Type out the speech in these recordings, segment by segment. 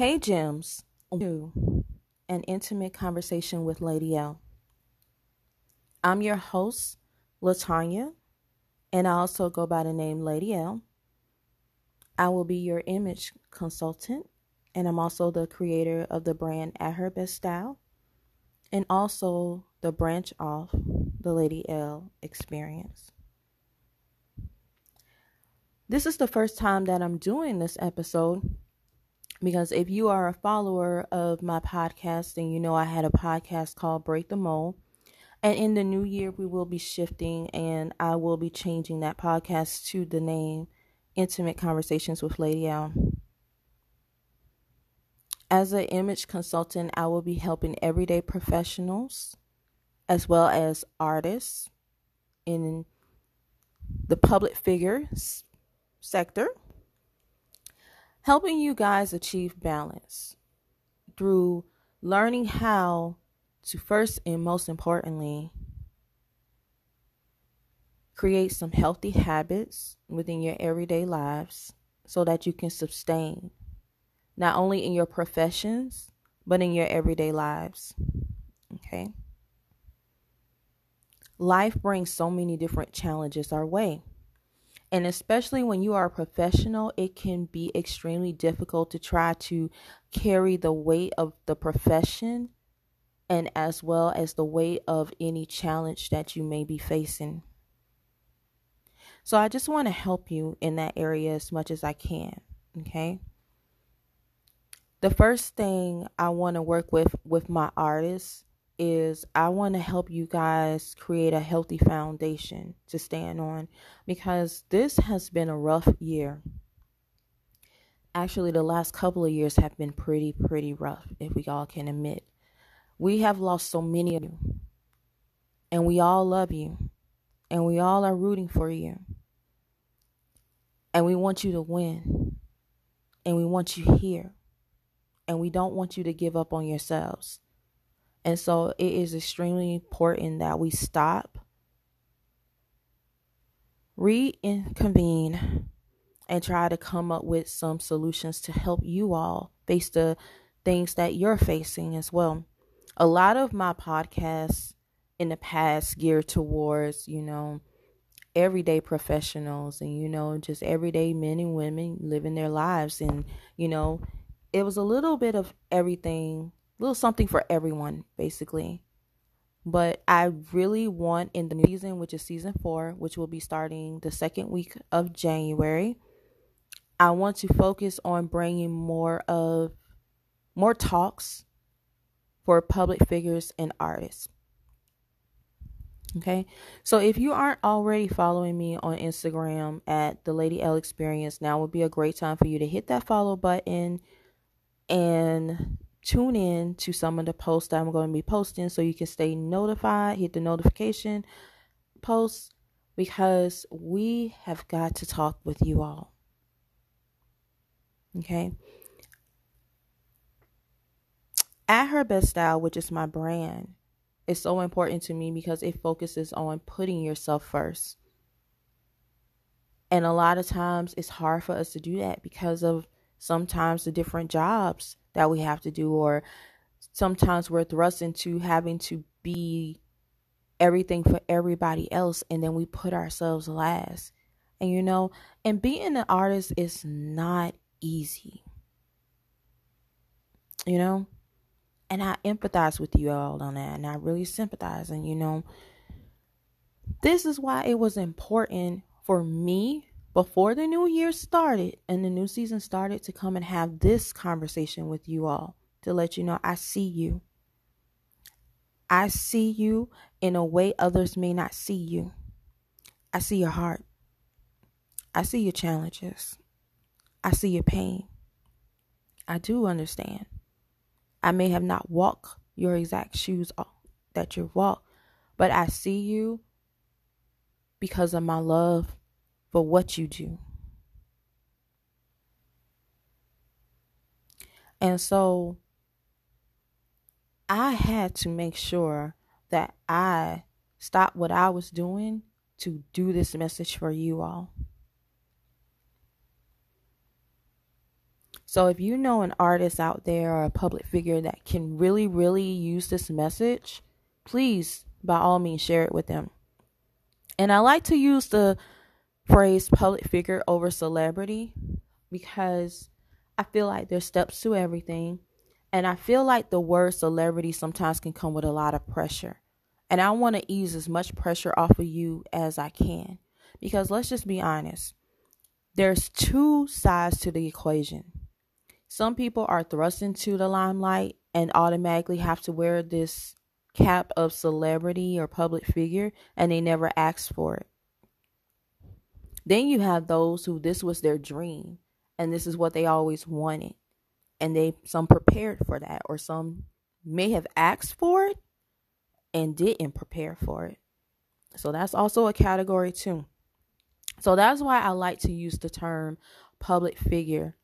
Hey, Gems. An intimate conversation with Lady L. I'm your host, Latanya, and I also go by the name Lady L. I will be your image consultant, and I'm also the creator of the brand At Her Best Style, and also the branch off the Lady L experience. This is the first time that I'm doing this episode because if you are a follower of my podcast, then you know I had a podcast called Break the Mold. And in the new year, we will be shifting and I will be changing that podcast to the name Intimate Conversations with Lady L. As an image consultant, I will be helping everyday professionals as well as artists in the public figures sector helping you guys achieve balance through learning how to first and most importantly create some healthy habits within your everyday lives so that you can sustain not only in your professions but in your everyday lives okay? Life brings so many different challenges our way and especially when you are a professional, it can be extremely difficult to try to carry the weight of the profession and as well as the weight of any challenge that you may be facing. So I just want to help you in that area as much as I can, okay? The first thing I want to work with with my artists is I want to help you guys create a healthy foundation to stand on because this has been a rough year. Actually, the last couple of years have been pretty, pretty rough, if we all can admit. We have lost so many of you, and we all love you, and we all are rooting for you, and we want you to win, and we want you here, and we don't want you to give up on yourselves. And so it is extremely important that we stop, reconvene, and try to come up with some solutions to help you all face the things that you're facing as well. A lot of my podcasts in the past geared towards, you know, everyday professionals and, you know, just everyday men and women living their lives. And, you know, it was a little bit of everything little something for everyone, basically. But I really want in the season, which is season four, which will be starting the second week of January, I want to focus on bringing more of more talks for public figures and artists. Okay, so if you aren't already following me on Instagram at the Lady L Experience, now would be a great time for you to hit that follow button and tune in to some of the posts that I'm going to be posting so you can stay notified, hit the notification posts because we have got to talk with you all. Okay. At Her Best Style, which is my brand, is so important to me because it focuses on putting yourself first. And a lot of times it's hard for us to do that because of sometimes the different jobs that we have to do, or sometimes we're thrust into having to be everything for everybody else, and then we put ourselves last. And you know, and being an artist is not easy. You know? And I empathize with you all on that, and I really sympathize. And you know, this is why it was important for me before the new year started and the new season started to come and have this conversation with you all to let you know I see you. I see you in a way others may not see you. I see your heart. I see your challenges. I see your pain. I do understand. I may have not walked your exact shoes that you walk, but I see you because of my love for what you do. And so I had to make sure that I stopped what I was doing to do this message for you all. So if you know an artist out there or a public figure that can really, really use this message, please, by all means, share it with them. And I like to use the phrase public figure over celebrity because I feel like there's steps to everything. And I feel like the word celebrity sometimes can come with a lot of pressure. And I want to ease as much pressure off of you as I can. Because let's just be honest there's two sides to the equation. Some people are thrust into the limelight and automatically have to wear this cap of celebrity or public figure and they never asked for it. Then you have those who this was their dream and this is what they always wanted. And they some prepared for that or some may have asked for it and didn't prepare for it. So that's also a category too. So that's why I like to use the term public figure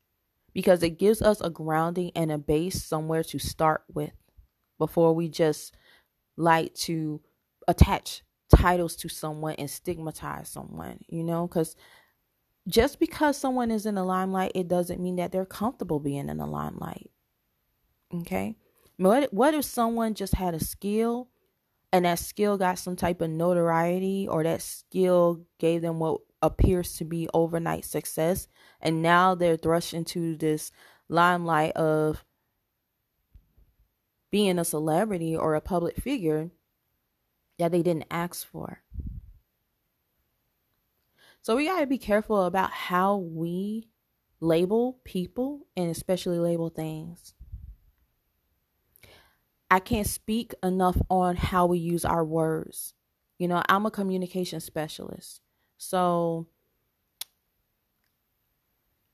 because it gives us a grounding and a base somewhere to start with before we just like to attach titles to someone and stigmatize someone, you know, because just because someone is in the limelight, it doesn't mean that they're comfortable being in the limelight. Okay. What, what if someone just had a skill and that skill got some type of notoriety or that skill gave them what appears to be overnight success and now they're thrust into this limelight of being a celebrity or a public figure that they didn't ask for. So we got to be careful about how we label people and especially label things. I can't speak enough on how we use our words. You know, I'm a communication specialist. So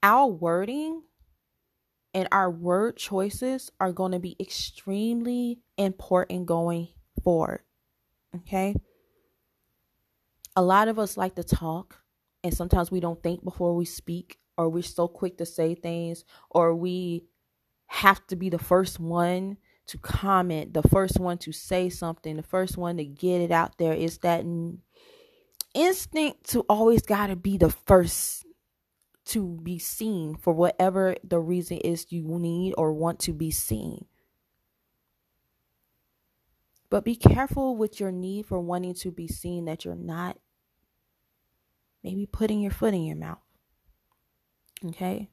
our wording and our word choices are going to be extremely important going forward. Okay? A lot of us like to talk, and sometimes we don't think before we speak, or we're so quick to say things, or we have to be the first one to comment, the first one to say something, the first one to get it out there. It's that instinct to always got to be the first to be seen for whatever the reason is you need or want to be seen. But be careful with your need for wanting to be seen that you're not maybe putting your foot in your mouth. Okay?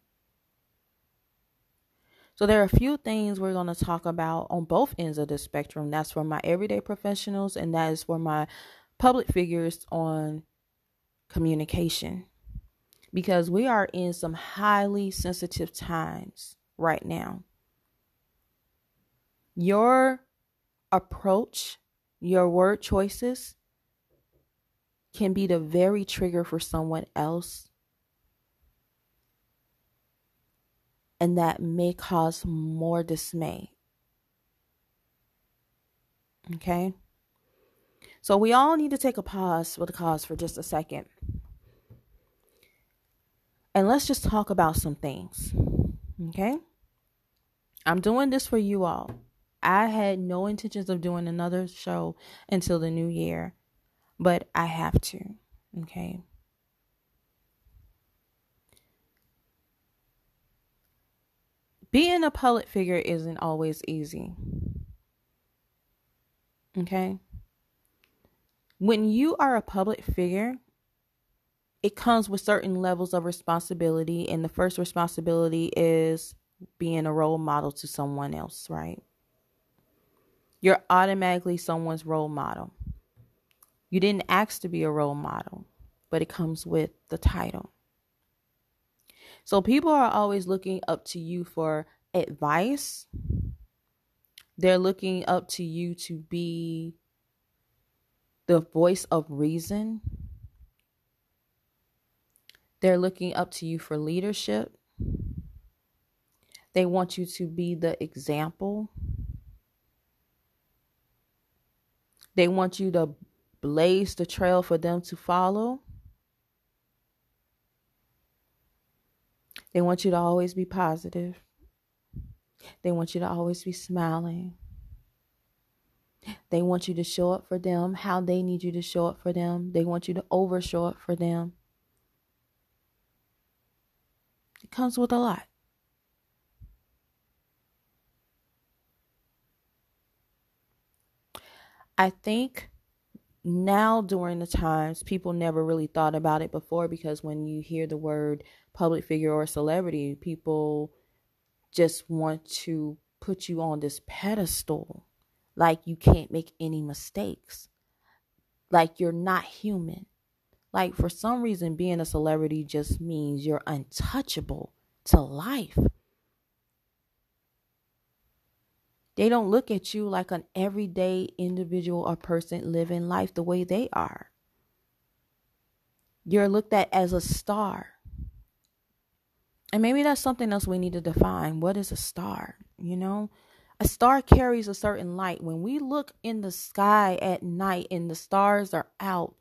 So there are a few things we're going to talk about on both ends of the spectrum. That's for my everyday professionals and that is for my public figures on communication because we are in some highly sensitive times right now. Your approach, your word choices can be the very trigger for someone else. And that may cause more dismay. Okay? So we all need to take a pause for the cause for just a second. And let's just talk about some things. Okay? I'm doing this for you all. I had no intentions of doing another show until the new year, but I have to. Okay? Being a public figure isn't always easy. Okay? When you are a public figure, it comes with certain levels of responsibility. And the first responsibility is being a role model to someone else, right? You're automatically someone's role model. You didn't ask to be a role model, but it comes with the title. So people are always looking up to you for advice. They're looking up to you to be the voice of reason. They're looking up to you for leadership. They want you to be the example. They want you to blaze the trail for them to follow. They want you to always be positive. They want you to always be smiling. They want you to show up for them how they need you to show up for them. They want you to over show up for them. It comes with a lot. I think now during the times people never really thought about it before because when you hear the word public figure or celebrity, people just want to put you on this pedestal like you can't make any mistakes. Like you're not human. Like for some reason being a celebrity just means you're untouchable to life. They don't look at you like an everyday individual or person living life the way they are. You're looked at as a star. And maybe that's something else we need to define. What is a star? You know, a star carries a certain light. When we look in the sky at night and the stars are out,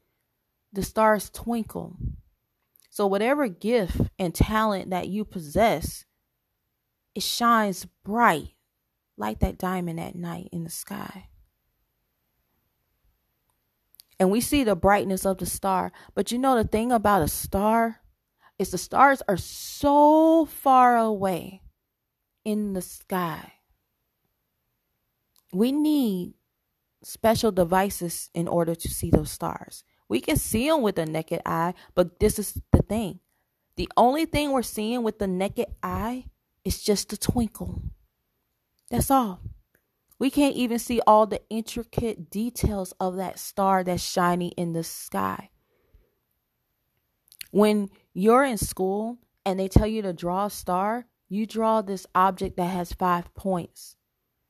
the stars twinkle. So, whatever gift and talent that you possess, it shines bright like that diamond at night in the sky. And we see the brightness of the star. But you know, the thing about a star is the stars are so far away in the sky. We need special devices in order to see those stars. We can see them with the naked eye, but this is the thing. The only thing we're seeing with the naked eye is just the twinkle. That's all. We can't even see all the intricate details of that star that's shining in the sky. When you're in school and they tell you to draw a star, you draw this object that has five points.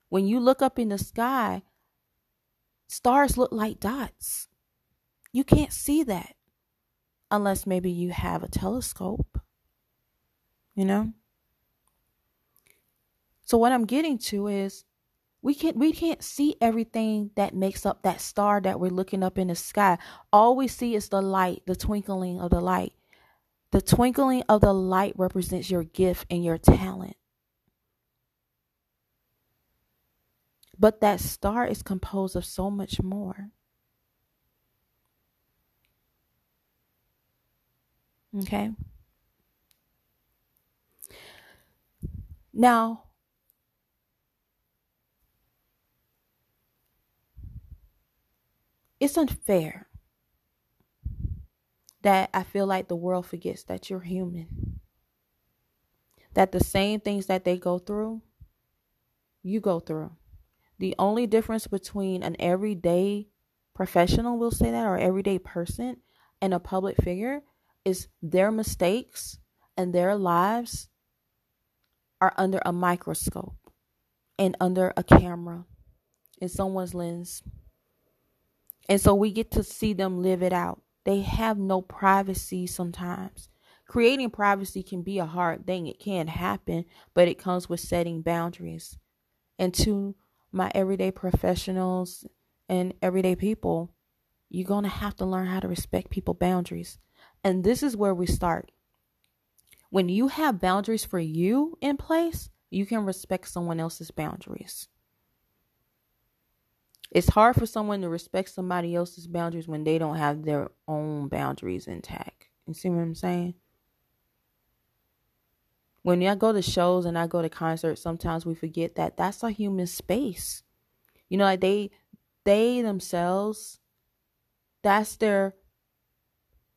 When you look up in the sky, stars look like dots. You can't see that unless maybe you have a telescope. You know? So what I'm getting to is we can't we can't see everything that makes up that star that we're looking up in the sky. All we see is the light, the twinkling of the light. The twinkling of the light represents your gift and your talent. But that star is composed of so much more. Okay? Now, it's unfair that I feel like the world forgets that you're human. That the same things that they go through, you go through. The only difference between an everyday professional, we'll say that, or everyday person and a public figure is their mistakes and their lives are under a microscope and under a camera in someone's lens. And so we get to see them live it out. They have no privacy sometimes. Creating privacy can be a hard thing. It can happen, but it comes with setting boundaries. And to my everyday professionals and everyday people, you're going to have to learn how to respect people boundaries. And this is where we start. When you have boundaries for you in place, you can respect someone else's boundaries. It's hard for someone to respect somebody else's boundaries when they don't have their own boundaries intact. You see what I'm saying? When I go to shows and I go to concerts, sometimes we forget that that's a human space. You know, like they they themselves that's their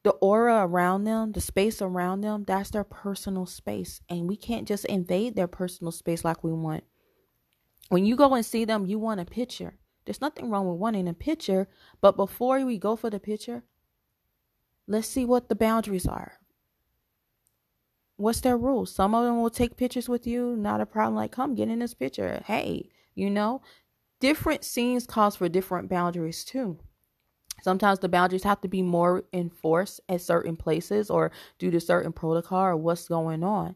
the aura around them, the space around them, that's their personal space. And we can't just invade their personal space like we want. When you go and see them, you want a picture. There's nothing wrong with wanting a picture, but before we go for the picture, let's see what the boundaries are. What's their rules? Some of them will take pictures with you, not a problem. Like, come get in this picture. Hey, you know, different scenes calls for different boundaries too. Sometimes the boundaries have to be more enforced at certain places or due to certain protocol or what's going on.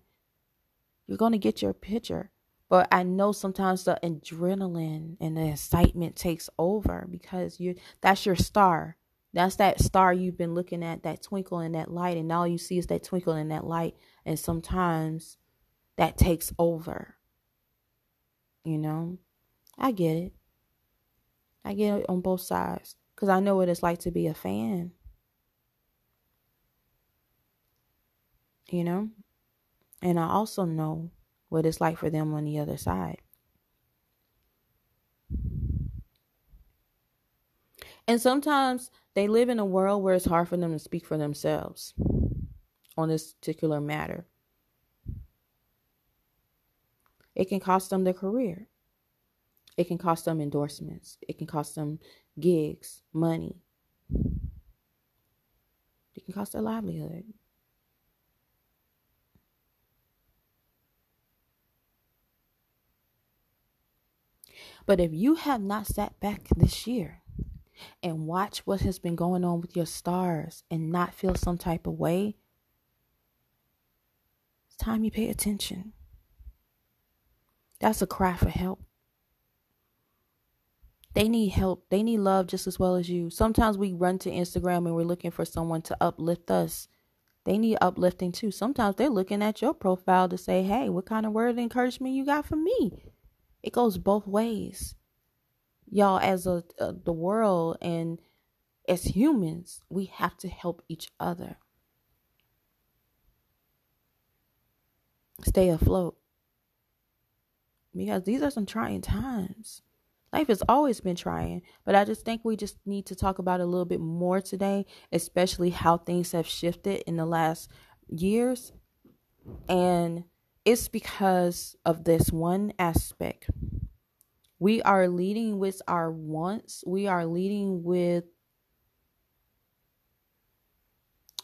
You're going to get your picture. But I know sometimes the adrenaline and the excitement takes over because you that's your star. That's that star you've been looking at, that twinkle in that light, and all you see is that twinkle in that light. And sometimes that takes over. You know? I get it. I get it on both sides. Because I know what it's like to be a fan. You know? And I also know what it's like for them on the other side. And sometimes they live in a world where it's hard for them to speak for themselves on this particular matter. It can cost them their career. It can cost them endorsements. It can cost them gigs, money. It can cost their livelihood. But if you have not sat back this year and watched what has been going on with your stars and not feel some type of way, it's time you pay attention. That's a cry for help. They need help. They need love just as well as you. Sometimes we run to Instagram and we're looking for someone to uplift us. They need uplifting too. Sometimes they're looking at your profile to say, hey, what kind of word of encouragement you got for me? It goes both ways. Y'all, as a, a the world and as humans, we have to help each other. Stay afloat because these are some trying times. Life has always been trying, but I just think we just need to talk about a little bit more today, especially how things have shifted in the last years. And it's because of this one aspect. We are leading with our wants, we are leading with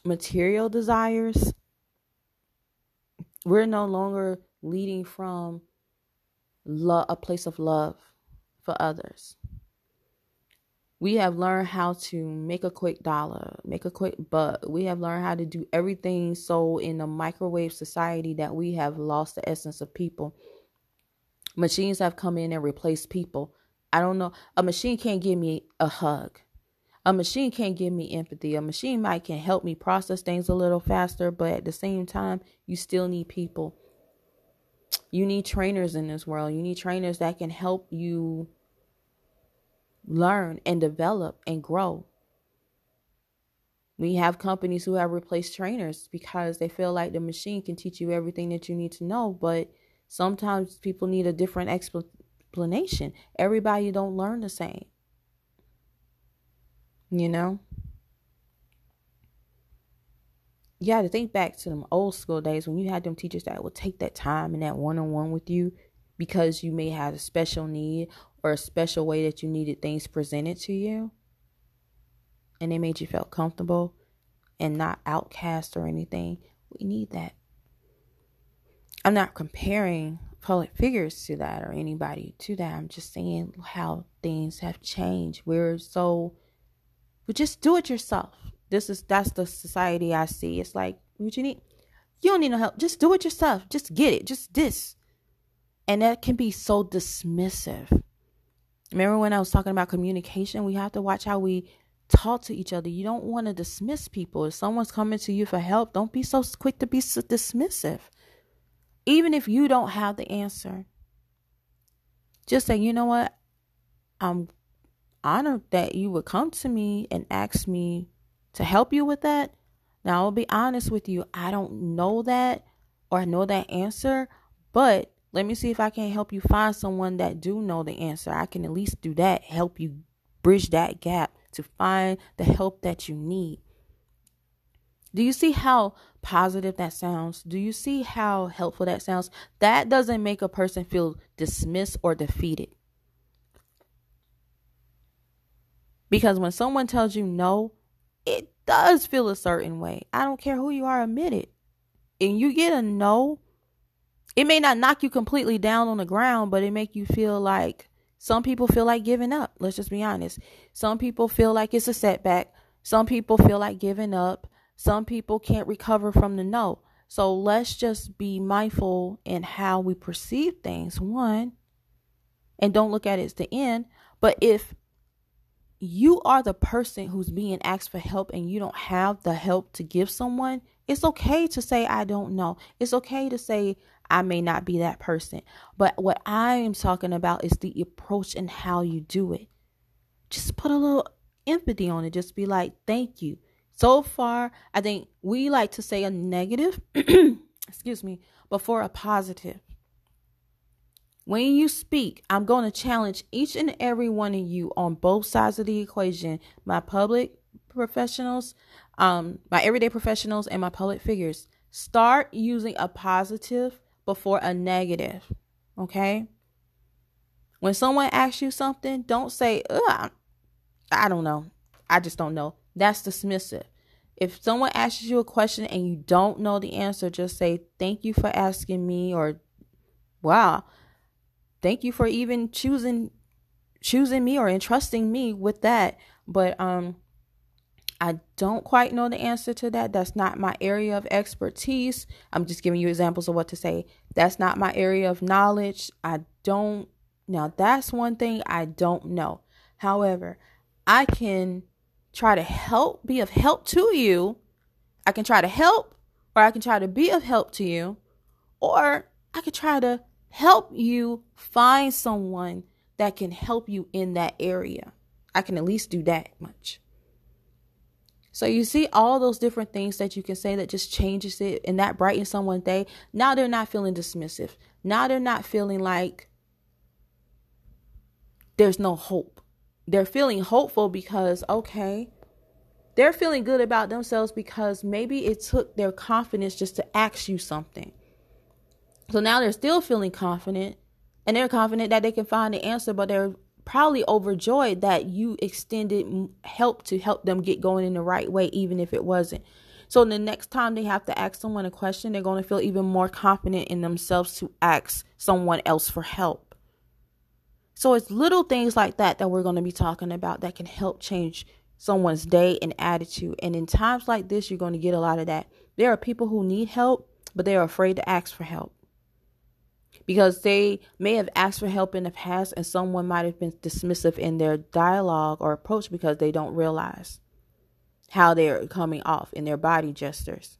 material desires. We're no longer leading from love, a place of love for others. We have learned how to make a quick dollar, make a quick buck. We have learned how to do everything so in a microwave society that we have lost the essence of people. Machines have come in and replaced people. I don't know. A machine can't give me a hug. A machine can't give me empathy. A machine might can help me process things a little faster, but at the same time, you still need people you need trainers in this world. You need trainers that can help you learn and develop and grow. We have companies who have replaced trainers because they feel like the machine can teach you everything that you need to know, but sometimes people need a different explanation. Everybody don't learn the same. You know? you got to think back to them old school days when you had them teachers that would take that time and that one on one with you because you may have a special need or a special way that you needed things presented to you. And it made you feel comfortable and not outcast or anything. We need that. I'm not comparing public figures to that or anybody to that. I'm just saying how things have changed. We're so, but just do it yourself. This is that's the society I see. It's like, what you need? You don't need no help. Just do it yourself. Just get it. Just this. And that can be so dismissive. Remember when I was talking about communication? We have to watch how we talk to each other. You don't want to dismiss people. If someone's coming to you for help, don't be so quick to be so dismissive. Even if you don't have the answer, just say, you know what? I'm honored that you would come to me and ask me to help you with that. Now, I'll be honest with you, I don't know that or I know that answer, but let me see if I can help you find someone that do know the answer. I can at least do that, help you bridge that gap to find the help that you need. Do you see how positive that sounds? Do you see how helpful that sounds? That doesn't make a person feel dismissed or defeated. Because when someone tells you no, it does feel a certain way. I don't care who you are, admit it. And you get a no, it may not knock you completely down on the ground, but it make you feel like some people feel like giving up. Let's just be honest. Some people feel like it's a setback. Some people feel like giving up. Some people can't recover from the no. So let's just be mindful in how we perceive things. One, and don't look at it as the end. But if you are the person who's being asked for help and you don't have the help to give someone, it's okay to say, I don't know. It's okay to say, I may not be that person. But what I am talking about is the approach and how you do it. Just put a little empathy on it. Just be like, thank you. So far, I think we like to say a negative, excuse me, before a positive when you speak, I'm going to challenge each and every one of you on both sides of the equation my public professionals, um, my everyday professionals, and my public figures. Start using a positive before a negative. Okay? When someone asks you something, don't say, I don't know. I just don't know. That's dismissive. If someone asks you a question and you don't know the answer, just say, Thank you for asking me, or Wow, thank you for even choosing choosing me or entrusting me with that. But um I don't quite know the answer to that. That's not my area of expertise. I'm just giving you examples of what to say. That's not my area of knowledge. I don't now that's one thing I don't know. However, I can try to help, be of help to you. I can try to help, or I can try to be of help to you, or I could try to help you find someone that can help you in that area. I can at least do that much. So you see all those different things that you can say that just changes it and that brightens someone's day. Now they're not feeling dismissive. Now they're not feeling like there's no hope. They're feeling hopeful because okay, they're feeling good about themselves because maybe it took their confidence just to ask you something. So now they're still feeling confident and they're confident that they can find the answer, but they're probably overjoyed that you extended help to help them get going in the right way, even if it wasn't. So the next time they have to ask someone a question, they're going to feel even more confident in themselves to ask someone else for help. So it's little things like that that we're going to be talking about that can help change someone's day and attitude. And in times like this, you're going to get a lot of that. There are people who need help, but they are afraid to ask for help because they may have asked for help in the past and someone might have been dismissive in their dialogue or approach because they don't realize how they're coming off in their body gestures.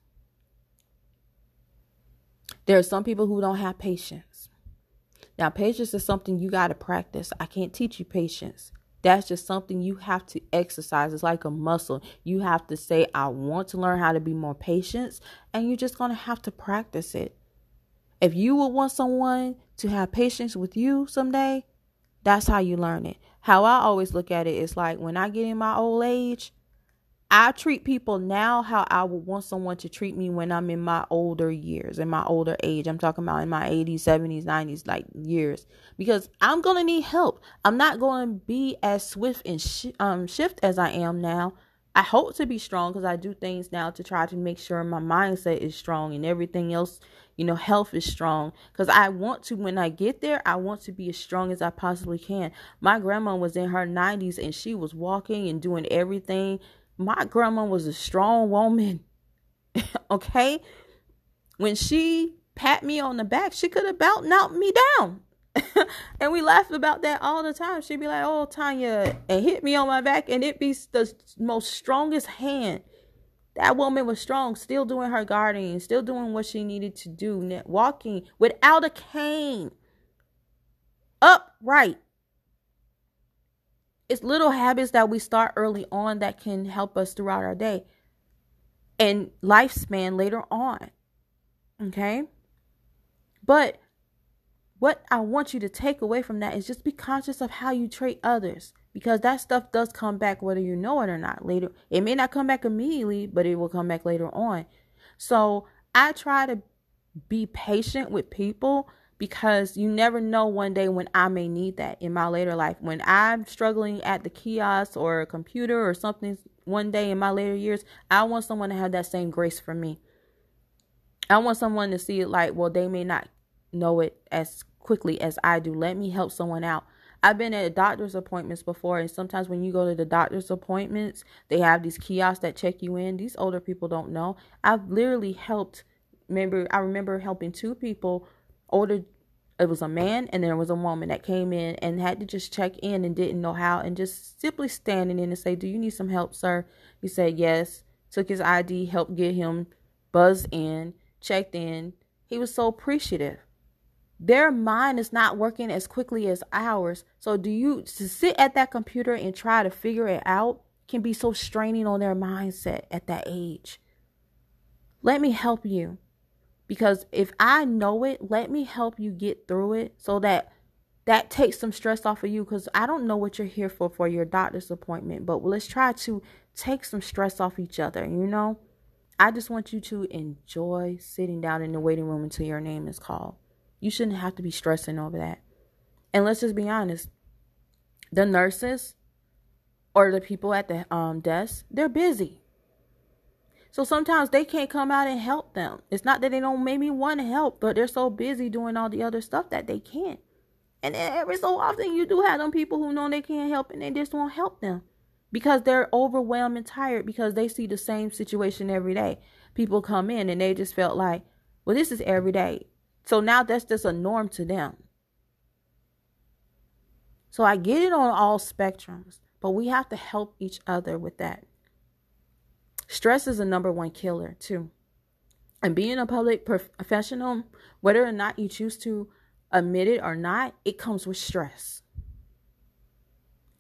There are some people who don't have patience. Now, patience is something you got to practice. I can't teach you patience. That's just something you have to exercise. It's like a muscle. You have to say, I want to learn how to be more patient, and you're just going to have to practice it. If you would want someone to have patience with you someday, that's how you learn it. How I always look at it is like when I get in my old age, I treat people now how I would want someone to treat me when I'm in my older years, in my older age. I'm talking about in my 80s, 70s, 90s, like years, because I'm to need help. I'm not going to be as swift and sh- um, shift as I am now. I hope to be strong because I do things now to try to make sure my mindset is strong and everything else you know, health is strong. Because I want to, when I get there, I want to be as strong as I possibly can. My grandma was in her 90s and she was walking and doing everything. My grandma was a strong woman. okay? When she pat me on the back, she could have about knocked me down. and we laugh about that all the time. She'd be like, "Oh, Tanya," and hit me on my back, and it be the most strongest hand that woman was strong, still doing her gardening, still doing what she needed to do, walking without a cane, upright. It's little habits that we start early on that can help us throughout our day and lifespan later on. Okay? But what I want you to take away from that is just be conscious of how you treat others because that stuff does come back whether you know it or not later. It may not come back immediately, but it will come back later on. So I try to be patient with people because you never know one day when I may need that in my later life. When I'm struggling at the kiosk or a computer or something one day in my later years, I want someone to have that same grace for me. I want someone to see it like, well, they may not know it as quickly as I do. Let me help someone out. I've been at doctor's appointments before, and sometimes when you go to the doctor's appointments, they have these kiosks that check you in. These older people don't know. I've literally helped. Remember, I remember helping two people, older. It was a man and there was a woman that came in and had to just check in and didn't know how, and just simply standing in and say, "Do you need some help, sir?" He said yes. Took his ID, helped get him buzzed in, checked in. He was so appreciative their mind is not working as quickly as ours. So do you to sit at that computer and try to figure it out can be so straining on their mindset at that age. Let me help you. Because if I know it, let me help you get through it so that that takes some stress off of you because I don't know what you're here for for your doctor's appointment, but let's try to take some stress off each other, you know? I just want you to enjoy sitting down in the waiting room until your name is called. You shouldn't have to be stressing over that. And let's just be honest the nurses or the people at the um, desk, they're busy. So sometimes they can't come out and help them. It's not that they don't maybe want to help, but they're so busy doing all the other stuff that they can't. And every so often you do have them people who know they can't help and they just won't help them because they're overwhelmed and tired because they see the same situation every day. People come in and they just felt like, well, this is every day. So now that's just a norm to them. So I get it on all spectrums, but we have to help each other with that. Stress is a number one killer, too. And being a public professional, whether or not you choose to admit it or not, it comes with stress.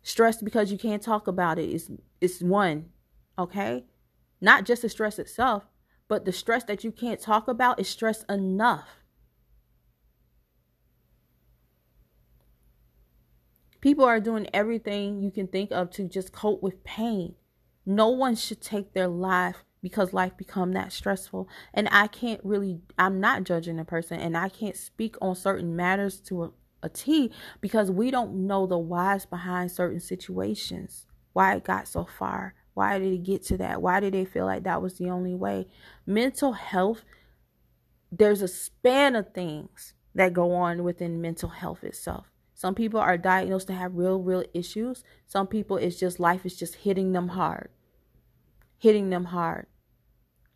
Stress because you can't talk about it is is one, okay? Not just the stress itself, but the stress that you can't talk about is stress enough. People are doing everything you can think of to just cope with pain. No one should take their life because life become that stressful. And I can't really I'm not judging a person and I can't speak on certain matters to a, a T because we don't know the whys behind certain situations. Why it got so far. Why did it get to that? Why did they feel like that was the only way? Mental health, there's a span of things that go on within mental health itself. Some people are diagnosed to have real, real issues. Some people, it's just life is just hitting them hard, hitting them hard.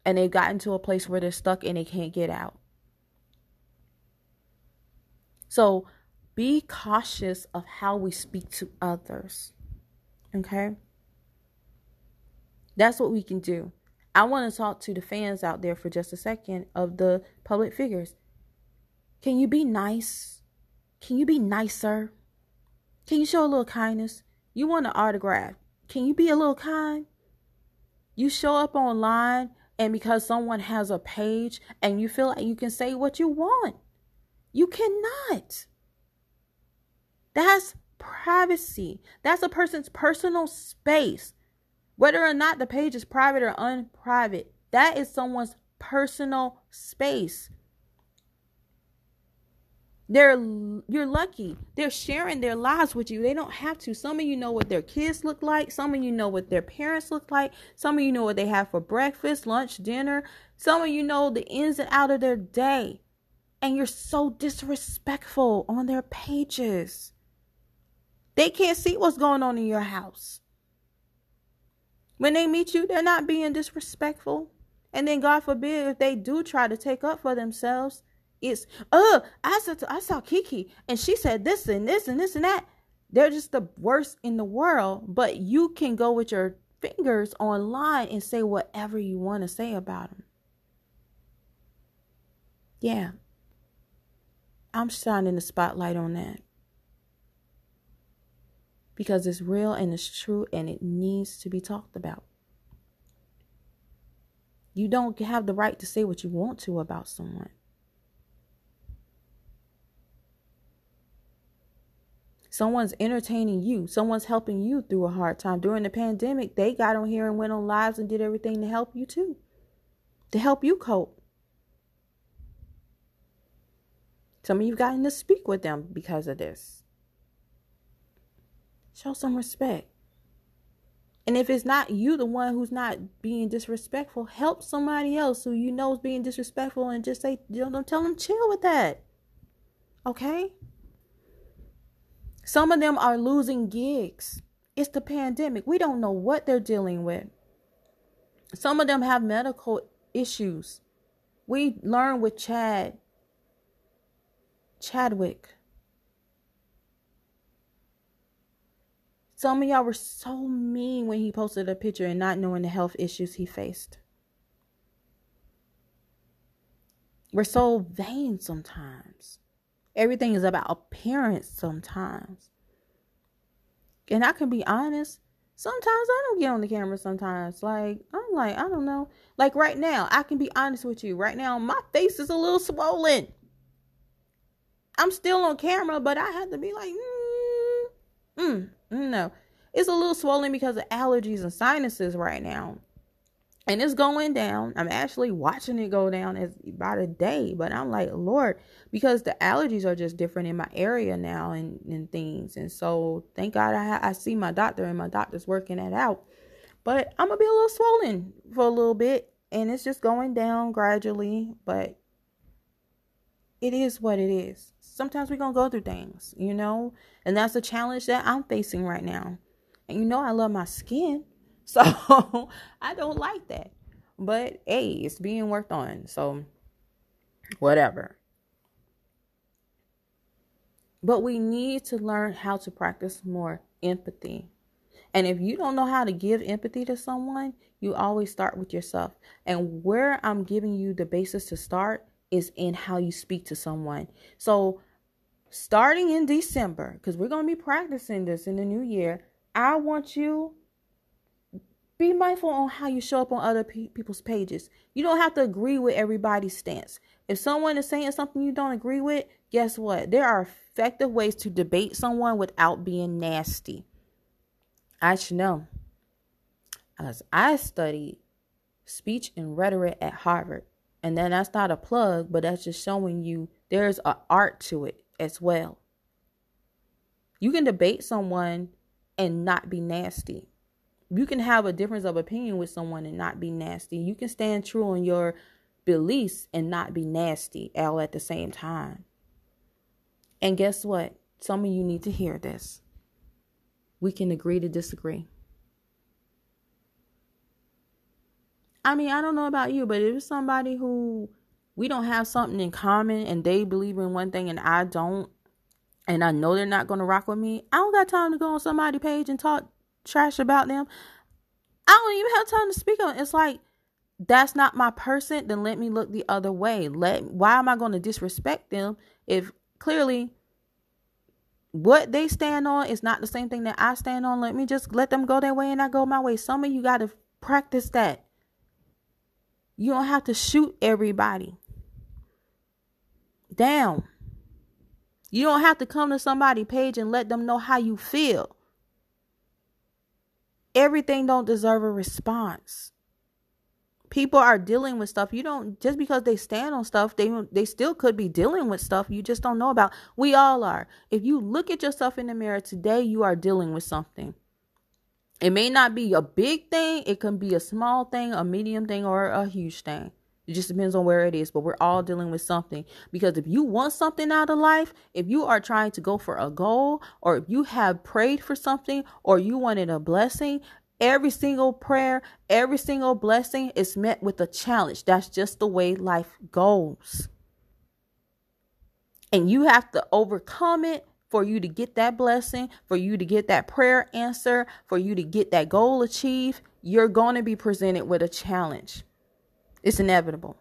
And they've gotten to a place where they're stuck and they can't get out. So be cautious of how we speak to others. Okay? That's what we can do. I want to talk to the fans out there for just a second of the public figures. Can you be nice? Can you be nicer? Can you show a little kindness? You want an autograph. Can you be a little kind? You show up online and because someone has a page and you feel like you can say what you want. You cannot. That's privacy. That's a person's personal space. Whether or not the page is private or unprivate, that is someone's personal space. They're you're lucky. They're sharing their lives with you. They don't have to. Some of you know what their kids look like. Some of you know what their parents look like. Some of you know what they have for breakfast, lunch, dinner. Some of you know the ins and out of their day. And you're so disrespectful on their pages. They can't see what's going on in your house. When they meet you, they're not being disrespectful. And then God forbid if they do try to take up for themselves, it's oh uh, I saw I saw Kiki and she said this and this and this and that. They're just the worst in the world, but you can go with your fingers online and say whatever you want to say about them. Yeah. I'm shining the spotlight on that. Because it's real and it's true and it needs to be talked about. You don't have the right to say what you want to about someone. Someone's entertaining you. Someone's helping you through a hard time. During the pandemic, they got on here and went on lives and did everything to help you too, to help you cope. Some of you've gotten to speak with them because of this. Show some respect. And if it's not you, the one who's not being disrespectful, help somebody else who you know is being disrespectful and just say, don't tell them chill with that. Okay? Some of them are losing gigs. It's the pandemic. We don't know what they're dealing with. Some of them have medical issues. We learned with Chad Chadwick. Some of y'all were so mean when he posted a picture and not knowing the health issues he faced. We're so vain sometimes. Everything is about appearance sometimes. And I can be honest, sometimes I don't get on the camera sometimes. Like, I'm like, I don't know. Like right now, I can be honest with you. Right now, my face is a little swollen. I'm still on camera, but I had to be like, mm, mm, no. It's a little swollen because of allergies and sinuses right now. And it's going down. I'm actually watching it go down as by the day, but I'm like, Lord, because the allergies are just different in my area now and, and things. And so thank God I, I see my doctor and my doctor's working that out. But I'm gonna be a little swollen for a little bit and it's just going down gradually, but it is what it is. Sometimes we're to go through things, you know, and that's a challenge that I'm facing right now. And you know, I love my skin, so I don't like that. But hey, it's being worked on, so whatever. But we need to learn how to practice more empathy. And if you don't know how to give empathy to someone, you always start with yourself. And where I'm giving you the basis to start is in how you speak to someone. So, starting in December, because we're going to be practicing this in the new year, I want you be mindful on how you show up on other pe- people's pages. You don't have to agree with everybody's stance. If someone is saying something you don't agree with, guess what? There are effective ways to debate someone without being nasty. I should know. As I studied speech and rhetoric at Harvard. And then that's not a plug, but that's just showing you there's an art to it as well. You can debate someone and not be nasty. You can have a difference of opinion with someone and not be nasty. You can stand true on your beliefs and not be nasty all at the same time. And guess what? Some of you need to hear this. We can agree to disagree. I mean, I don't know about you, but if it's somebody who we don't have something in common and they believe in one thing and I don't, and I know they're not going to rock with me, I don't got time to go on somebody's page and talk trash about them. I don't even have time to speak on it. It's like, that's not my person, then let me look the other way. Let why am I going to disrespect them if clearly what they stand on is not the same thing that I stand on? Let me just let them go their way and I go my way. Some of you got to practice that. You don't have to shoot everybody down. You don't have to come to somebody's page and let them know how you feel. Everything don't deserve a response. People are dealing with stuff. You don't just because they stand on stuff, they they still could be dealing with stuff you just don't know about. We all are. If you look at yourself in the mirror today, you are dealing with something. It may not be a big thing, it can be a small thing, a medium thing, or a huge thing. It just depends on where it is, but we're all dealing with something. Because if you want something out of life, if you are trying to go for a goal, or if you have prayed for something, or you wanted a blessing, every single prayer, every single blessing is met with a challenge. That's just the way life goes. And you have to overcome it for you to get that blessing, for you to get that prayer answer, for you to get that goal achieved, you're going to be presented with a challenge. It's inevitable.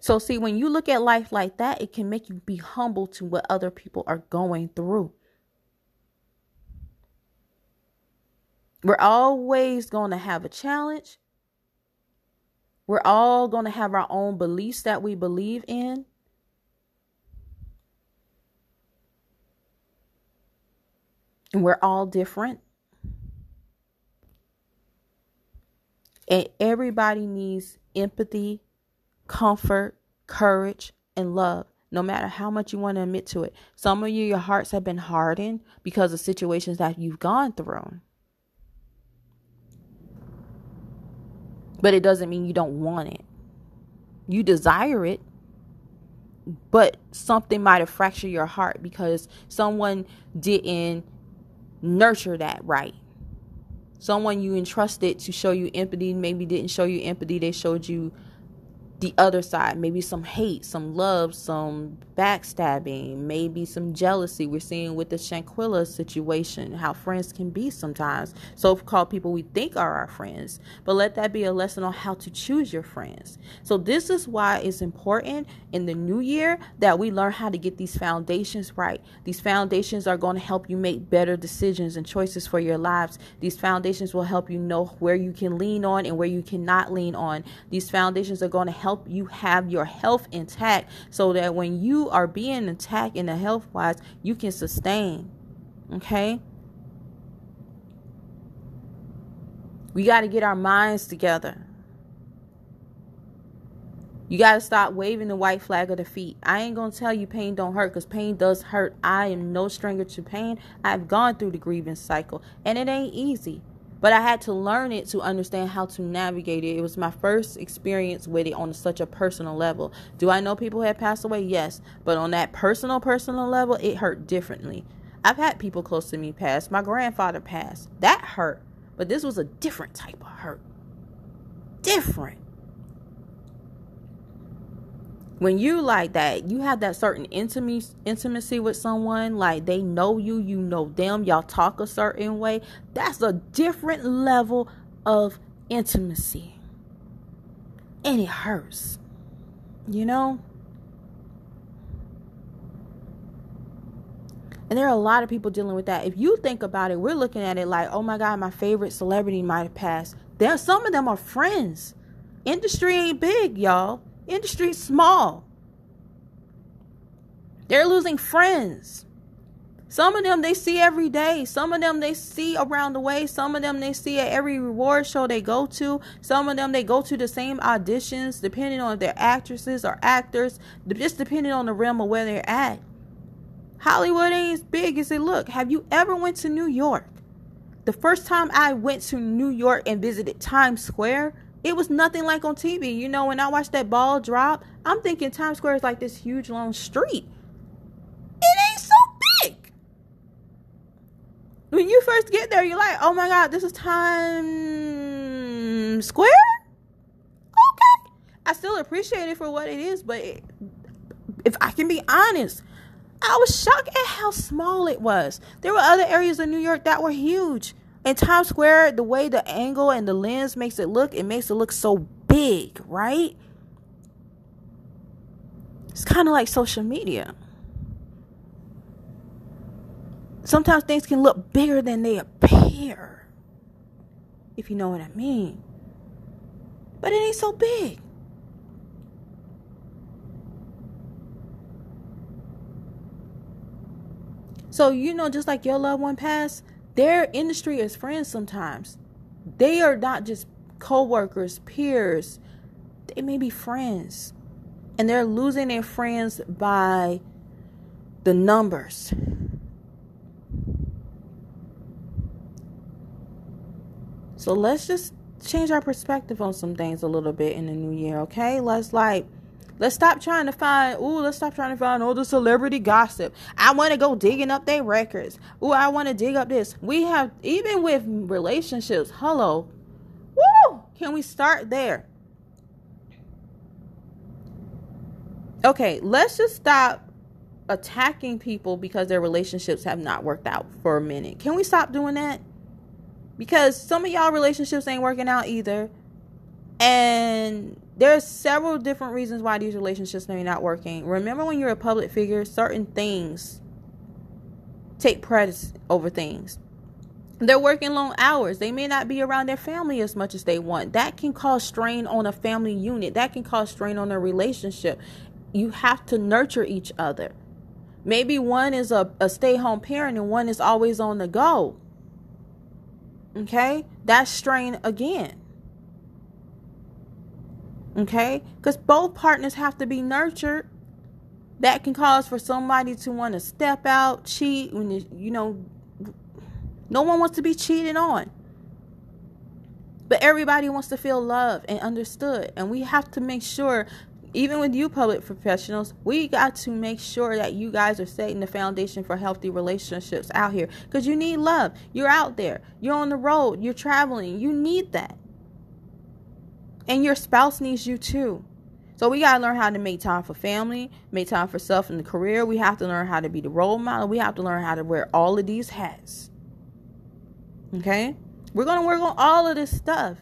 So, see, when you look at life like that, it can make you be humble to what other people are going through. We're always going to have a challenge. We're all going to have our own beliefs that we believe in. And we're all different. And everybody needs empathy, comfort, courage, and love, no matter how much you want to admit to it. Some of you, your hearts have been hardened because of situations that you've gone through. But it doesn't mean you don't want it. You desire it, but something might have fractured your heart because someone didn't nurture that right. Someone you entrusted to show you empathy maybe didn't show you empathy, they showed you the other side. Maybe some hate some love some backstabbing maybe some jealousy. We're seeing with the Shanquella situation how friends can be sometimes. So-called people we think are our friends but let that be a lesson on how to choose your friends. So this is why it's important in the new year that we learn how to get these foundations right. These foundations are going to help you make better decisions and choices for your lives. These foundations will help you know where you can lean on and where you cannot lean on. These foundations are going to help help you have your health intact so that when you are being attacked in the health wise, you can sustain. Okay? We got to get our minds together. You got to stop waving the white flag of defeat. I ain't going to tell you pain don't hurt because pain does hurt. I am no stranger to pain. I've gone through the grievance cycle and it ain't easy. But I had to learn it to understand how to navigate it. It was my first experience with it on such a personal level. Do I know people have passed away? Yes. But on that personal, personal level, it hurt differently. I've had people close to me pass. My grandfather passed. That hurt. But this was a different type of hurt. Different when you like that you have that certain intimacy intimacy with someone like they know you you know them y'all talk a certain way that's a different level of intimacy. And it hurts you know? And there are a lot of people dealing with that. If you think about it we're looking at it like oh my god my favorite celebrity might have passed. There some of them are friends. Industry ain't big y'all Industry small. They're losing friends. Some of them they see every day. Some of them they see around the way. Some of them they see at every reward show they go to. Some of them they go to the same auditions, depending on if they're actresses or actors, just depending on the realm of where they're at. Hollywood ain't as big as it look. Have you ever went to New York? The first time I went to New York and visited Times Square, it was nothing like on TV. You know, when I watched that ball drop, I'm thinking Times Square is like this huge long street. It ain't so big. When you first get there, you're like, oh my God, this is Times Square? Okay. I still appreciate it for what it is, but it, if I can be honest, I was shocked at how small it was. There were other areas of New York that were huge. In Times Square, the way the angle and the lens makes it look, it makes it look so big, right? It's kind of like social media. Sometimes things can look bigger than they appear, if you know what I mean. But it ain't so big. So, you know, just like your loved one passed, their industry is friends sometimes. They are not just co-workers, peers. They may be friends. And they're losing their friends by the numbers. So let's just change our perspective on some things a little bit in the new year, okay? Let's like Let's stop trying to find, ooh, let's stop trying to find all the celebrity gossip. I want to go digging up their records. Ooh, I want to dig up this. We have, even with relationships, hello. Woo! Can we start there? Okay, let's just stop attacking people because their relationships have not worked out for a minute. Can we stop doing that? Because some of y'all relationships ain't working out either. And there's several different reasons why these relationships may not working. Remember when you're a public figure, certain things take precedence over things. They're working long hours. They may not be around their family as much as they want. That can cause strain on a family unit. That can cause strain on a relationship. You have to nurture each other. Maybe one is a, a stay home parent and one is always on the go. Okay? That's strain again. Okay? Because both partners have to be nurtured. That can cause for somebody to want to step out, cheat, when you know, no one wants to be cheated on. But everybody wants to feel loved and understood. And we have to make sure, even with you public professionals, we got to make sure that you guys are setting the foundation for healthy relationships out here. Because you need love. You're out there, you're on the road, you're traveling. You need that. And your spouse needs you too. So we gotta learn how to make time for family, make time for self and the career. We have to learn how to be the role model. We have to learn how to wear all of these hats. Okay? We're gonna work on all of this stuff.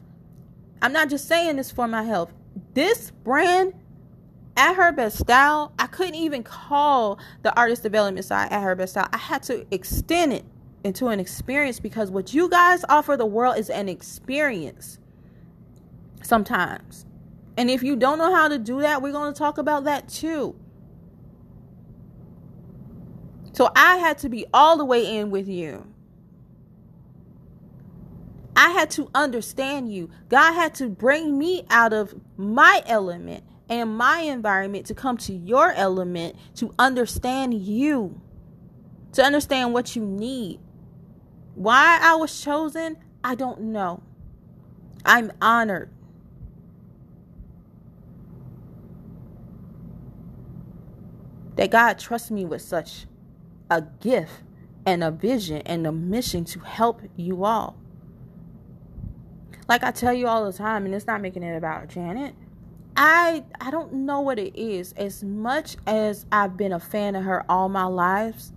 I'm not just saying this for my health. This brand at her best style, I couldn't even call the artist development side at her best style. I had to extend it into an experience because what you guys offer the world is an experience sometimes. And if you don't know how to do that, we're going to talk about that too. So I had to be all the way in with you. I had to understand you. God had to bring me out of my element and my environment to come to your element to understand you, to understand what you need. Why I was chosen, I don't know. I'm honored. That God trusts me with such a gift and a vision and a mission to help you all. Like I tell you all the time, and it's not making it about Janet. I I don't know what it is. As much as I've been a fan of her all my lives,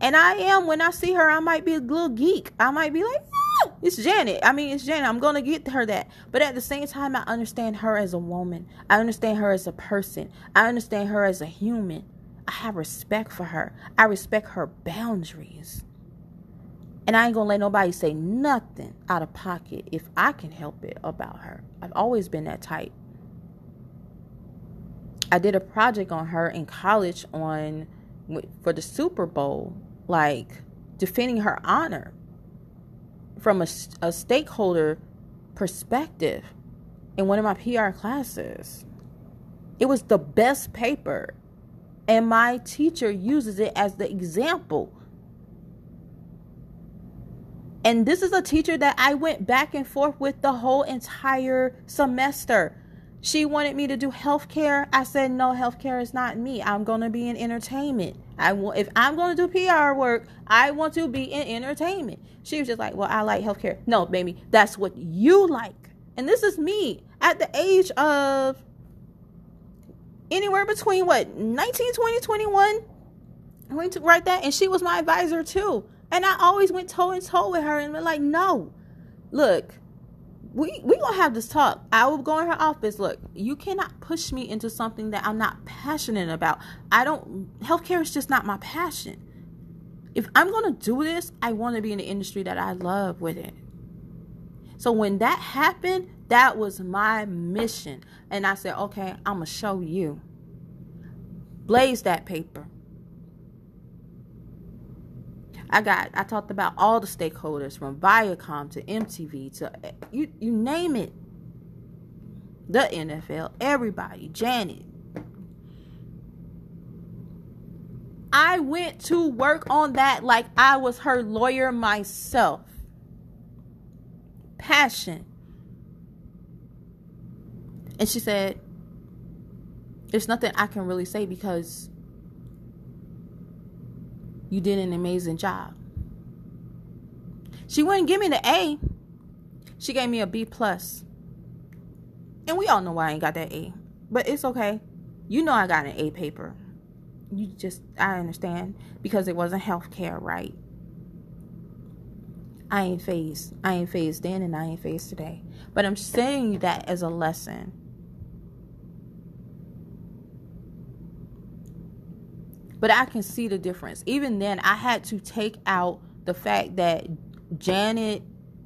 and I am when I see her, I might be a little geek. I might be like, yeah, it's Janet. I mean, it's Janet. I'm gonna get her that. But at the same time, I understand her as a woman. I understand her as a person. I understand her as a human. I have respect for her. I respect her boundaries. And I ain't gonna let nobody say nothing out of pocket if I can help it about her. I've always been that type. I did a project on her in college on for the Super Bowl, like defending her honor from a, a stakeholder perspective in one of my PR classes. It was the best paper and my teacher uses it as the example. And this is a teacher that I went back and forth with the whole entire semester. She wanted me to do healthcare. I said, no, healthcare is not me. I'm going to be in entertainment. I if I'm going to do PR work, I want to be in entertainment. She was just like, well, I like healthcare. No, baby, that's what you like. And this is me at the age of anywhere between what 19 20 21 i went to write that and she was my advisor too. And i always went toe and toe with her and been like no look we we gonna have this talk. I will go in her office. Look you cannot push me into something that i'm not passionate about. I don't healthcare is just not my passion. If i'm gonna do this i want to be in the industry that i love with it so when that happened that was my mission. And I said, okay, I'm going to show you. Blaze that paper. I got I talked about all the stakeholders from Viacom to MTV to you you name it. The NFL, everybody, Janet. I went to work on that like I was her lawyer myself. Passion. And she said, There's nothing I can really say because you did an amazing job. She wouldn't give me the A. She gave me a B plus. And we all know why I ain't got that A. But it's okay. You know I got an A paper. You just I understand because it wasn't health care, right? I ain't phased. I ain't phased then and I ain't phased today. But I'm saying that as a lesson But I can see the difference. Even then, I had to take out the fact that Janet,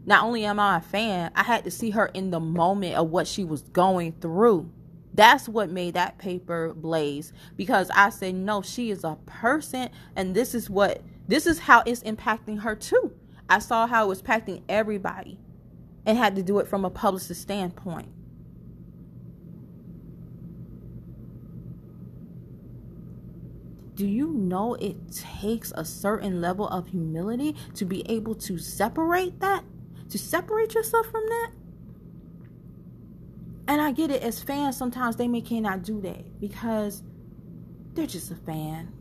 not only am I a fan, I had to see her in the moment of what she was going through. That's what made that paper blaze because I said, no, she is a person, and this is what this is how it's impacting her too. I saw how it was impacting everybody and had to do it from a publicist standpoint. do you know it takes a certain level of humility to be able to separate that? To separate yourself from that? And I get it as fans, sometimes they may cannot do that because they're just a fan.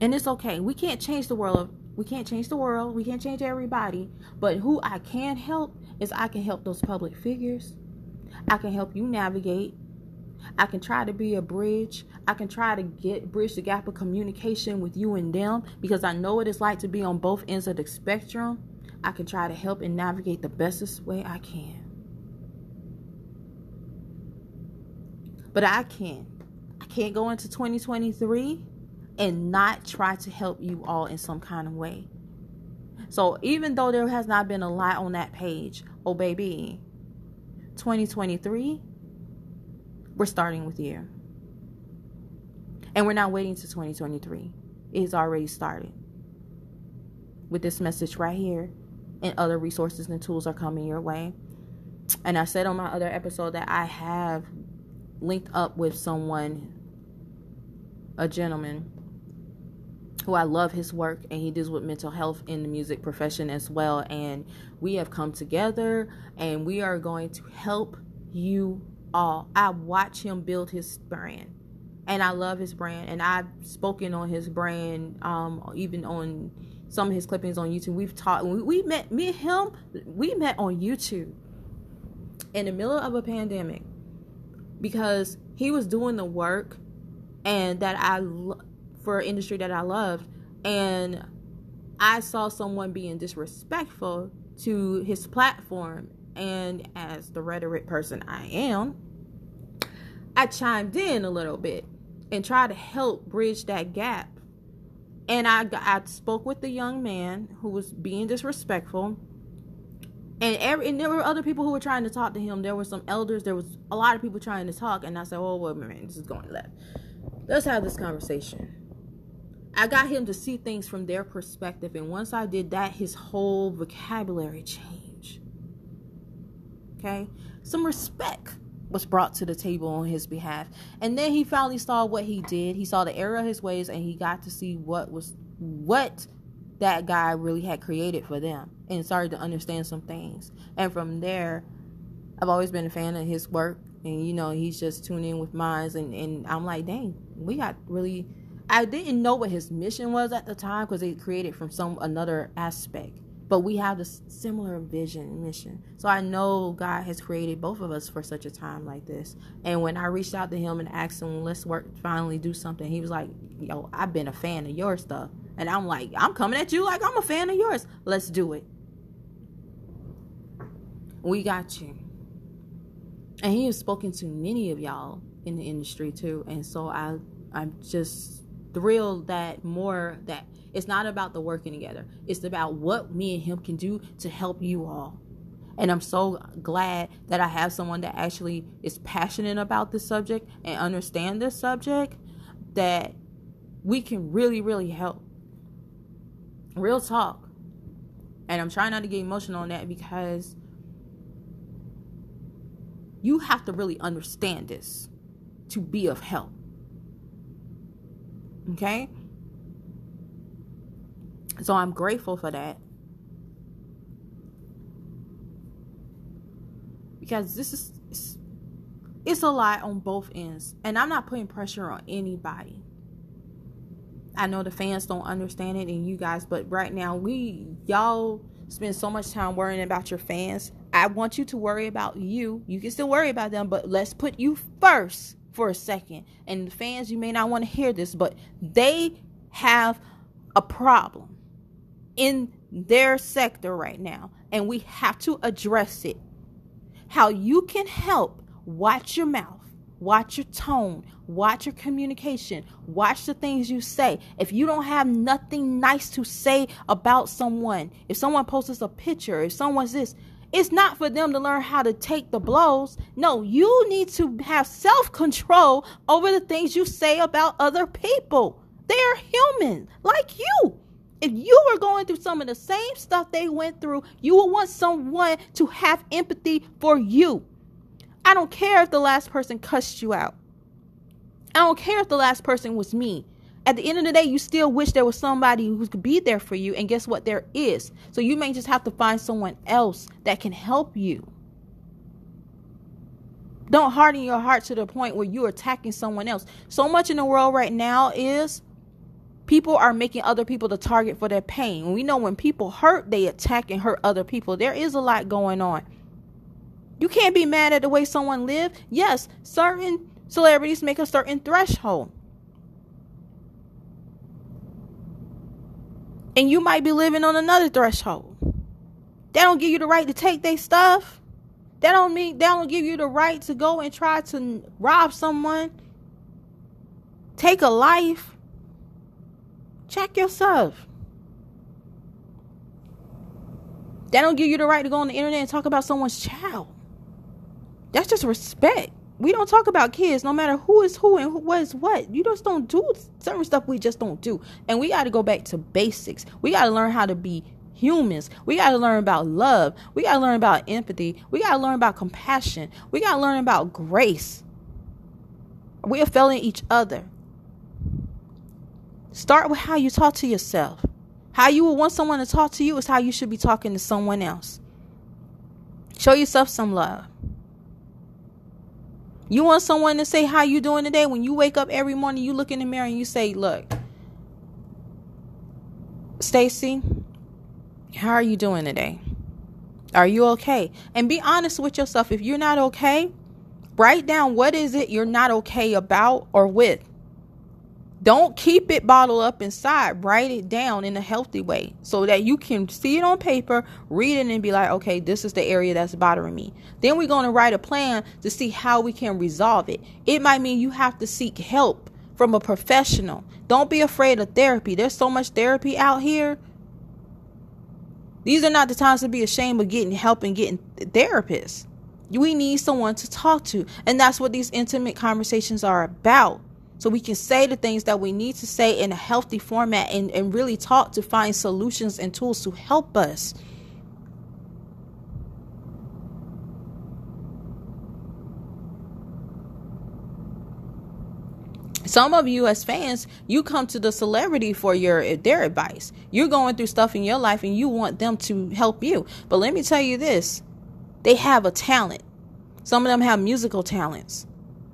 And it's okay. We can't change the world. We can't change the world. We can't change everybody. But who I can help is I can help those public figures. I can help you navigate I can try to be a bridge. I can try to get bridge the gap of communication with you and them because I know what it's like to be on both ends of the spectrum. I can try to help and navigate the bestest way I can. But I can't. I can't go into 2023 and not try to help you all in some kind of way. So even though there has not been a lot on that page, oh baby, 2023, we're starting with you. And we're not waiting to 2023. It's already started. With this message right here, and other resources and tools are coming your way. And I said on my other episode that I have linked up with someone, a gentleman who I love his work and he deals with mental health in the music profession as well. And we have come together and we are going to help you all. I watch him build his brand and I love his brand and I've spoken on his brand um, even on some of his clippings on YouTube. We've talked we, we met me and him we met on YouTube in the middle of a pandemic because he was doing the work and that I for an industry that I loved and I saw someone being disrespectful to his platform and as the rhetoric person I am I chimed in a little bit and tried to help bridge that gap and I I spoke with the young man who was being disrespectful and every and there were other people who were trying to talk to him. There were some elders. There was a lot of people trying to talk, and I said, "Oh, wait a minute, this is going left. Let's have this conversation." I got him to see things from their perspective, and once I did that, his whole vocabulary changed. Okay, some respect was brought to the table on his behalf, and then he finally saw what he did. He saw the error of his ways, and he got to see what was what that guy really had created for them and started to understand some things. And from there, I've always been a fan of his work. And, you know, he's just tuning in with mine. And, and I'm like, dang, we got really. I didn't know what his mission was at the time because it created from some another aspect. But we have this similar vision and mission. So I know God has created both of us for such a time like this. And when I reached out to him and asked him, let's work, finally do something, he was like, yo, I've been a fan of your stuff. And I'm like, I'm coming at you like I'm a fan of yours. Let's do it. We got you. And he has spoken to many of y'all in the industry too. And so I I'm just thrilled that more that it's not about the working together. It's about what me and him can do to help you all. And I'm so glad that I have someone that actually is passionate about this subject and understand this subject that we can really, really help. Real talk. And I'm trying not to get emotional on that because you have to really understand this to be of help. Okay? So I'm grateful for that. Because this is it's, it's a lot on both ends. And I'm not putting pressure on anybody. I know the fans don't understand it and you guys, but right now we y'all spend so much time worrying about your fans. I want you to worry about you. You can still worry about them, but let's put you first for a second. And fans, you may not want to hear this, but they have a problem in their sector right now, and we have to address it. How you can help, watch your mouth Watch your tone. Watch your communication. Watch the things you say. If you don't have nothing nice to say about someone, if someone posts a picture, if someone's this, it's not for them to learn how to take the blows. No, you need to have self control over the things you say about other people. They're human like you. If you were going through some of the same stuff they went through, you would want someone to have empathy for you. I don't care if the last person cussed you out. I don't care if the last person was me. At the end of the day, you still wish there was somebody who could be there for you. And guess what? There is. So you may just have to find someone else that can help you. Don't harden your heart to the point where you're attacking someone else. So much in the world right now is people are making other people the target for their pain. We know when people hurt, they attack and hurt other people. There is a lot going on. You can't be mad at the way someone lived. Yes, certain celebrities make a certain threshold. And you might be living on another threshold. That don't give you the right to take their stuff. That don't mean that don't give you the right to go and try to rob someone. Take a life. Check yourself. That don't give you the right to go on the internet and talk about someone's child. That's just respect. We don't talk about kids, no matter who is who and who was what. You just don't do certain stuff. We just don't do, and we got to go back to basics. We got to learn how to be humans. We got to learn about love. We got to learn about empathy. We got to learn about compassion. We got to learn about grace. We are failing each other. Start with how you talk to yourself. How you would want someone to talk to you is how you should be talking to someone else. Show yourself some love. You want someone to say how you doing today when you wake up every morning, you look in the mirror and you say, "Look, Stacy, how are you doing today? Are you okay?" And be honest with yourself. If you're not okay, write down what is it you're not okay about or with. Don't keep it bottled up inside. Write it down in a healthy way so that you can see it on paper, read it, and be like, okay, this is the area that's bothering me. Then we're going to write a plan to see how we can resolve it. It might mean you have to seek help from a professional. Don't be afraid of therapy. There's so much therapy out here. These are not the times to be ashamed of getting help and getting therapists. We need someone to talk to. And that's what these intimate conversations are about so we can say the things that we need to say in a healthy format and, and really talk to find solutions and tools to help us. Some of you as fans, you come to the celebrity for your their advice. You're going through stuff in your life and you want them to help you. But let me tell you this. They have a talent. Some of them have musical talents.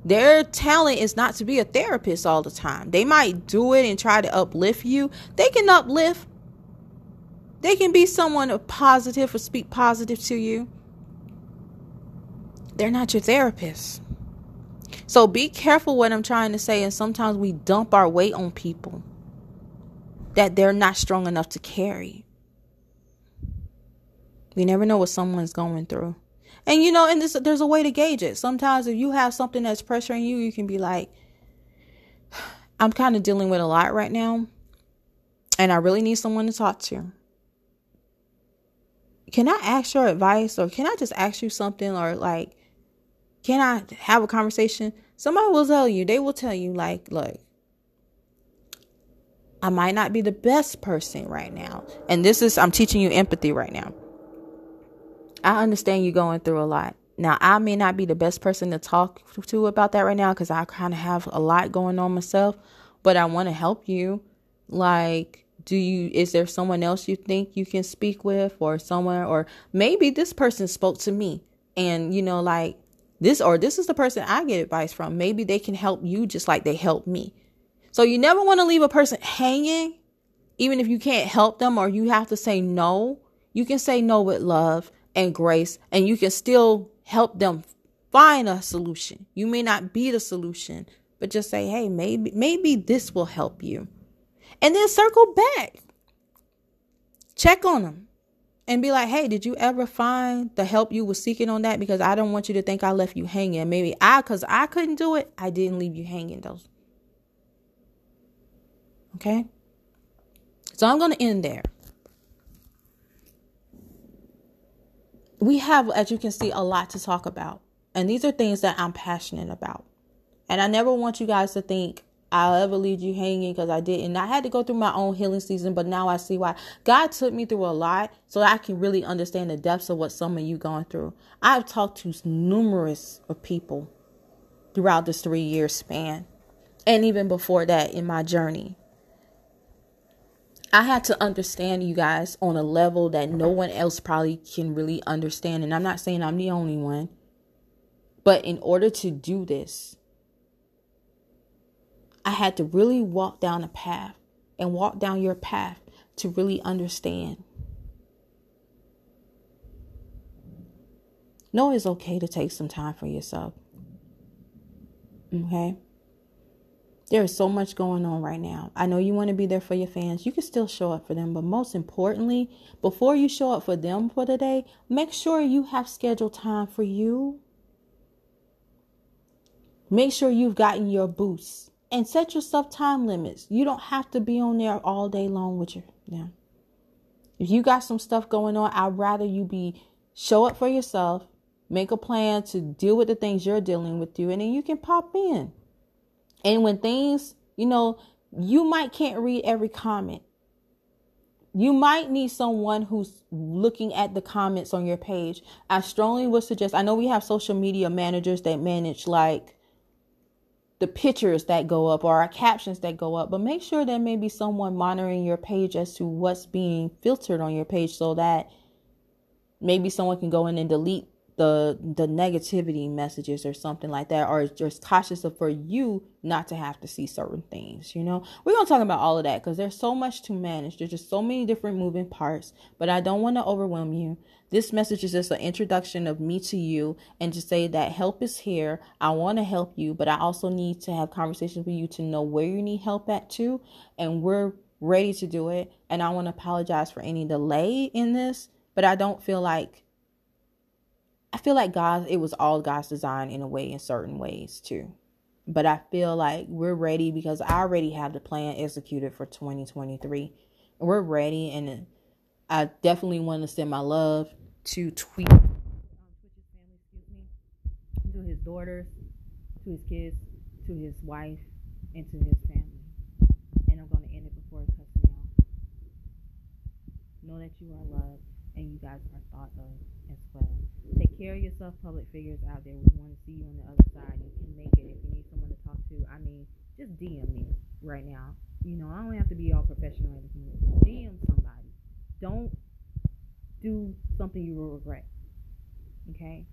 Their talent is not to be a therapist all the time. They might do it and try to uplift you. They can uplift. They can be someone positive or speak positive to you. They're not your therapist. So be careful what I'm trying to say. And sometimes we dump our weight on people that they're not strong enough to carry. We never know what someone's going through. And you know, and this, there's a way to gauge it. Sometimes if you have something that's pressuring you, you can be like, I'm kind of dealing with a lot right now, and I really need someone to talk to. Can I ask your advice, or can I just ask you something, or like, can I have a conversation? Somebody will tell you, they will tell you, like, look, I might not be the best person right now. And this is, I'm teaching you empathy right now. I understand you going through a lot. Now, I may not be the best person to talk to about that right now because I kind of have a lot going on myself, but I want to help you. Like, do you, is there someone else you think you can speak with or someone, or maybe this person spoke to me and, you know, like this, or this is the person I get advice from. Maybe they can help you just like they helped me. So you never want to leave a person hanging, even if you can't help them or you have to say no. You can say no with love and grace, and you can still help them find a solution. You may not be the solution, but just say, hey, maybe maybe this will help you. And then circle back. Check on them and be like, hey, did you ever find the help you were seeking on that? Because I don't want you to think I left you hanging. Maybe I, because I couldn't do it, I didn't leave you hanging, those. Okay? So I'm going to end there. We have, as you can see, a lot to talk about. And these are things that I'm passionate about. And I never want you guys to think I'll ever leave you hanging because I didn't. I had to go through my own healing season, but now I see why. God took me through a lot so I can really understand the depths of what some of you going through. I've talked to numerous of people throughout this three year span and even before that in my journey. I had to understand you guys on a level that no one else probably can really understand. And I'm not saying I'm the only one. But in order to do this, I had to really walk down a path and walk down your path to really understand. No, it's okay to take some time for yourself. Okay? There is so much going on right now. I know you want to be there for your fans. You can still show up for them, but most importantly, before you show up for them for the day, make sure you have scheduled time for you. Make sure you've gotten your boosts and set yourself time limits. You don't have to be on there all day long with your yeah. If you got some stuff going on, I'd rather you be show up for yourself, Make a plan to deal with the things you're dealing with you, and then you can pop in. And when things, you know, you might can't read every comment. You might need someone who's looking at the comments on your page. I strongly would suggest, I know we have social media managers that manage like the pictures that go up or our captions that go up, but make sure there may be someone monitoring your page as to what's being filtered on your page so that maybe someone can go in and delete the the negativity messages or something like that or just cautious of for you not to have to see certain things you know? We're to talk about all of that because there's so much to manage. There's just so many different moving parts but i don't want to overwhelm you. This message is just an introduction of me to you and to say that help is here. I want to help you but i also need to have conversations with you to know where you need help at too and we're ready to do it. And i want to apologize for any delay in this but i don't feel like I feel like God, it was all God's design in a way, in certain ways too. But I feel like we're ready because I already have the plan executed for 2023. We're ready, and I definitely want to send my love to Tweet, um, to his daughters, to his kids, to his wife, and to his family. And I'm going to end it before it cuts me off. Know that you are loved and you guys are thought of as well. Take care of yourself, public figures out there. We want to see you on the other side. You can make it. If you need someone to talk to, I mean, just DM me right now. You know, I don't have to be all professional or anything. DM somebody. Don't do something you will regret. Okay?